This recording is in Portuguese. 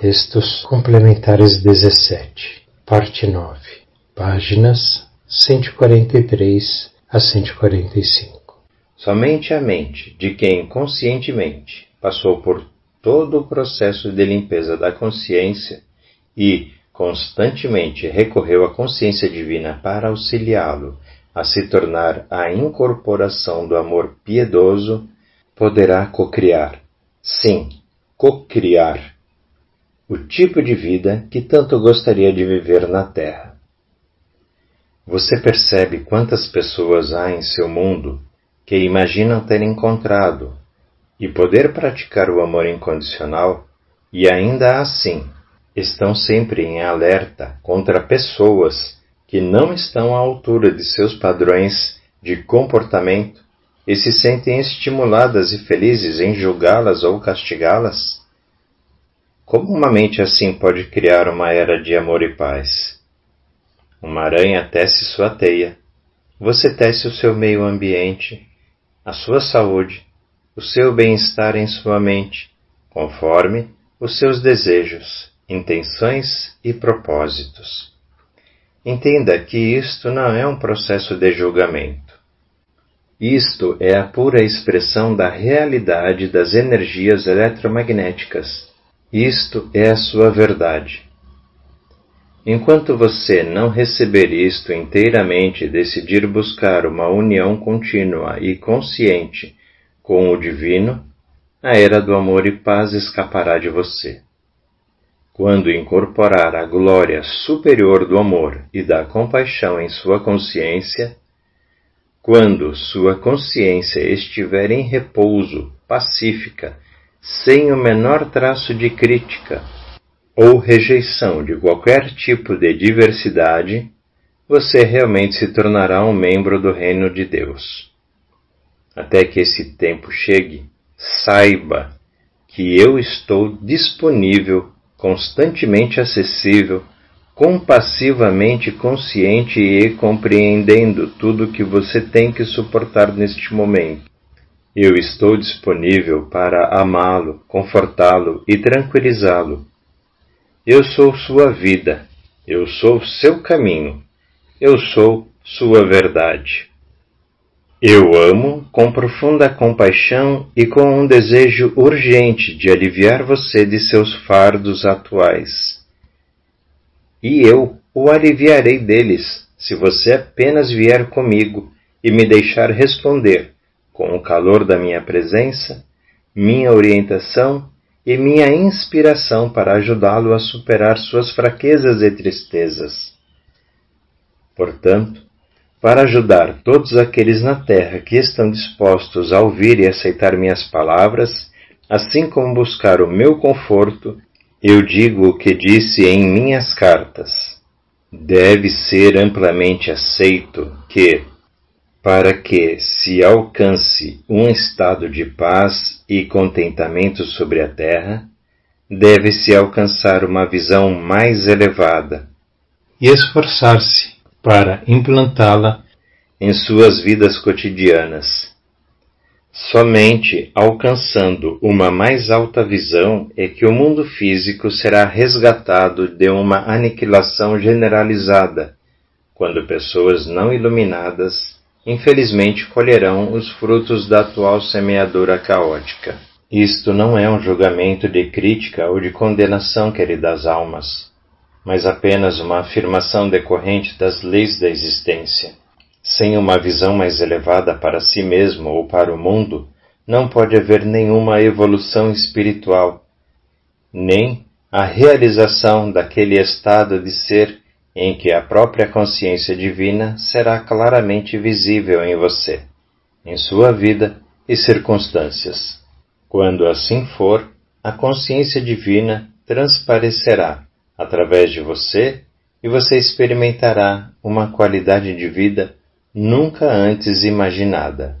Textos Complementares 17, Parte 9, páginas 143 a 145. Somente a mente de quem conscientemente passou por todo o processo de limpeza da consciência e constantemente recorreu à consciência divina para auxiliá-lo a se tornar a incorporação do amor piedoso, poderá cocriar. Sim, cocriar o tipo de vida que tanto gostaria de viver na Terra. Você percebe quantas pessoas há em seu mundo que imaginam ter encontrado e poder praticar o amor incondicional e ainda assim estão sempre em alerta contra pessoas que não estão à altura de seus padrões de comportamento e se sentem estimuladas e felizes em julgá-las ou castigá-las? Como uma mente assim pode criar uma era de amor e paz? Uma aranha tece sua teia. Você tece o seu meio ambiente, a sua saúde, o seu bem-estar em sua mente, conforme os seus desejos, intenções e propósitos. Entenda que isto não é um processo de julgamento. Isto é a pura expressão da realidade das energias eletromagnéticas isto é a sua verdade. Enquanto você não receber isto inteiramente e decidir buscar uma união contínua e consciente com o Divino, a era do amor e paz escapará de você. Quando incorporar a glória superior do amor e da compaixão em sua consciência, quando sua consciência estiver em repouso, pacífica sem o menor traço de crítica ou rejeição de qualquer tipo de diversidade, você realmente se tornará um membro do reino de Deus. Até que esse tempo chegue, saiba que eu estou disponível, constantemente acessível, compassivamente consciente e compreendendo tudo o que você tem que suportar neste momento eu estou disponível para amá-lo, confortá-lo e tranquilizá-lo. Eu sou sua vida, eu sou seu caminho, eu sou sua verdade. Eu amo com profunda compaixão e com um desejo urgente de aliviar você de seus fardos atuais. E eu o aliviarei deles se você apenas vier comigo e me deixar responder com o calor da minha presença, minha orientação e minha inspiração para ajudá-lo a superar suas fraquezas e tristezas. Portanto, para ajudar todos aqueles na terra que estão dispostos a ouvir e aceitar minhas palavras, assim como buscar o meu conforto, eu digo o que disse em minhas cartas. Deve ser amplamente aceito que, para que se alcance um estado de paz e contentamento sobre a terra, deve-se alcançar uma visão mais elevada e esforçar-se para implantá-la em suas vidas cotidianas. Somente alcançando uma mais alta visão é que o mundo físico será resgatado de uma aniquilação generalizada, quando pessoas não iluminadas infelizmente colherão os frutos da atual semeadura caótica. Isto não é um julgamento de crítica ou de condenação, queridas almas, mas apenas uma afirmação decorrente das leis da existência. Sem uma visão mais elevada para si mesmo ou para o mundo, não pode haver nenhuma evolução espiritual, nem a realização daquele estado de ser em que a própria consciência divina será claramente visível em você, em sua vida e circunstâncias. Quando assim for, a consciência divina transparecerá através de você e você experimentará uma qualidade de vida nunca antes imaginada.